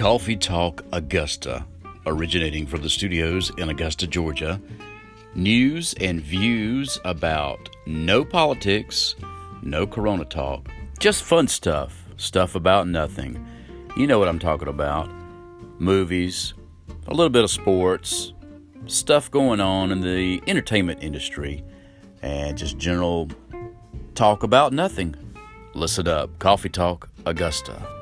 Coffee Talk Augusta, originating from the studios in Augusta, Georgia. News and views about no politics, no corona talk, just fun stuff, stuff about nothing. You know what I'm talking about movies, a little bit of sports, stuff going on in the entertainment industry, and just general talk about nothing. Listen up. Coffee Talk Augusta.